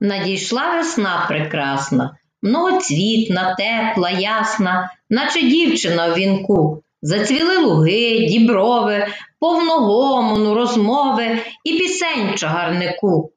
Надійшла весна прекрасна, многоцвітна, тепла, ясна, наче дівчина в вінку. Зацвіли луги, діброви, повно гомону, розмови і пісень в чагарнику.